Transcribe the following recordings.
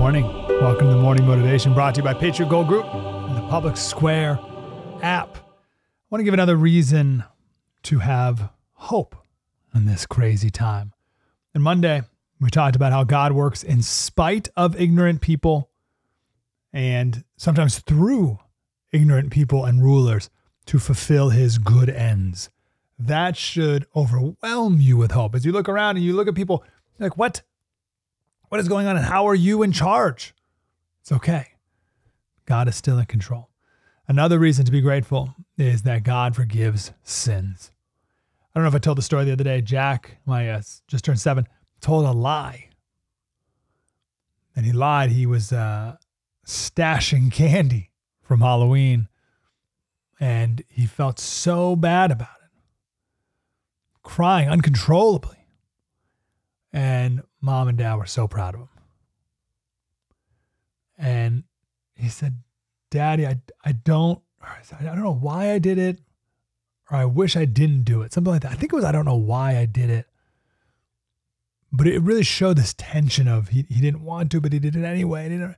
Morning. Welcome to Morning Motivation brought to you by Patriot Gold Group and the Public Square app. I want to give another reason to have hope in this crazy time. And Monday, we talked about how God works in spite of ignorant people and sometimes through ignorant people and rulers to fulfill his good ends. That should overwhelm you with hope. As you look around and you look at people like, what? What is going on and how are you in charge? It's okay. God is still in control. Another reason to be grateful is that God forgives sins. I don't know if I told the story the other day. Jack, my uh, just turned seven, told a lie. And he lied. He was uh, stashing candy from Halloween. And he felt so bad about it, crying uncontrollably. And mom and dad were so proud of him. And he said, Daddy, I, I don't, I don't know why I did it, or I wish I didn't do it. Something like that. I think it was, I don't know why I did it. But it really showed this tension of he, he didn't want to, but he did it anyway.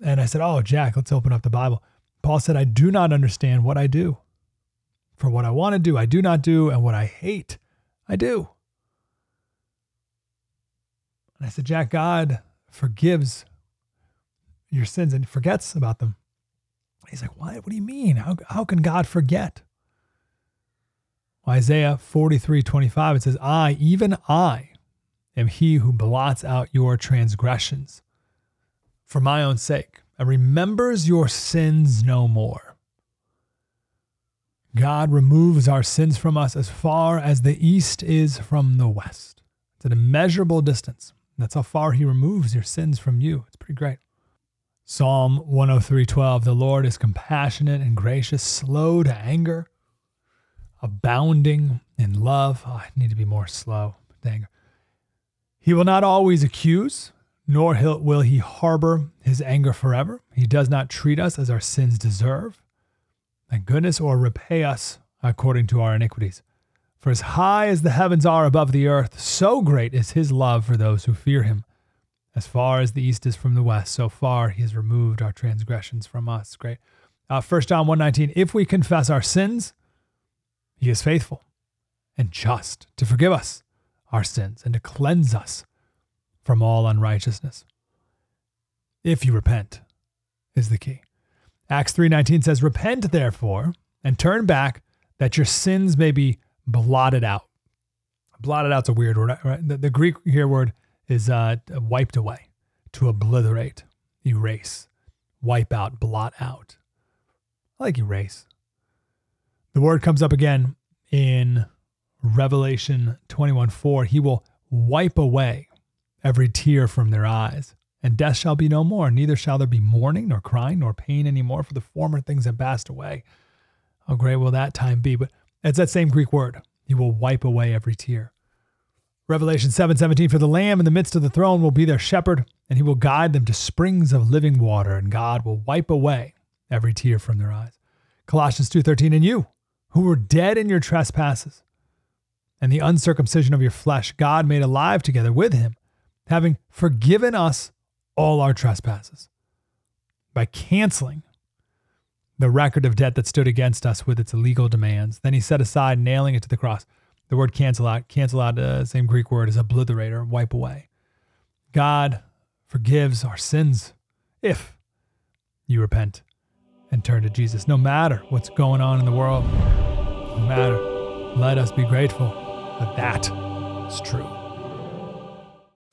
And I said, Oh, Jack, let's open up the Bible. Paul said, I do not understand what I do. For what I want to do, I do not do, and what I hate, I do. And I said, Jack, God forgives your sins and forgets about them. He's like, what? What do you mean? How, how can God forget? Isaiah 43 25, it says, I, even I, am he who blots out your transgressions for my own sake and remembers your sins no more. God removes our sins from us as far as the east is from the west. It's an immeasurable distance. That's how far he removes your sins from you. It's pretty great. Psalm 103:12 The Lord is compassionate and gracious, slow to anger, abounding in love. Oh, I need to be more slow to anger. He will not always accuse, nor will he harbor his anger forever. He does not treat us as our sins deserve. Thank goodness, or repay us according to our iniquities. For as high as the heavens are above the earth, so great is his love for those who fear him. As far as the east is from the west, so far he has removed our transgressions from us. Great. Uh, 1 John 1.19, if we confess our sins, he is faithful and just to forgive us our sins and to cleanse us from all unrighteousness. If you repent is the key. Acts 3.19 says, Repent therefore and turn back that your sins may be blotted out. Blotted out's a weird word, right? The, the Greek here word is uh, wiped away, to obliterate, erase, wipe out, blot out. I like erase. The word comes up again in Revelation 21 4. He will wipe away every tear from their eyes, and death shall be no more. Neither shall there be mourning, nor crying, nor pain anymore, for the former things have passed away. How great will that time be? But it's that same Greek word. He will wipe away every tear. Revelation 7:17 for the lamb in the midst of the throne will be their shepherd and he will guide them to springs of living water and God will wipe away every tear from their eyes. Colossians 2:13 and you who were dead in your trespasses and the uncircumcision of your flesh God made alive together with him having forgiven us all our trespasses by canceling the record of debt that stood against us with its illegal demands. Then he set aside, nailing it to the cross. The word cancel out, cancel out, uh, same Greek word as obliterate or wipe away. God forgives our sins if you repent and turn to Jesus, no matter what's going on in the world. No matter. Let us be grateful that that is true.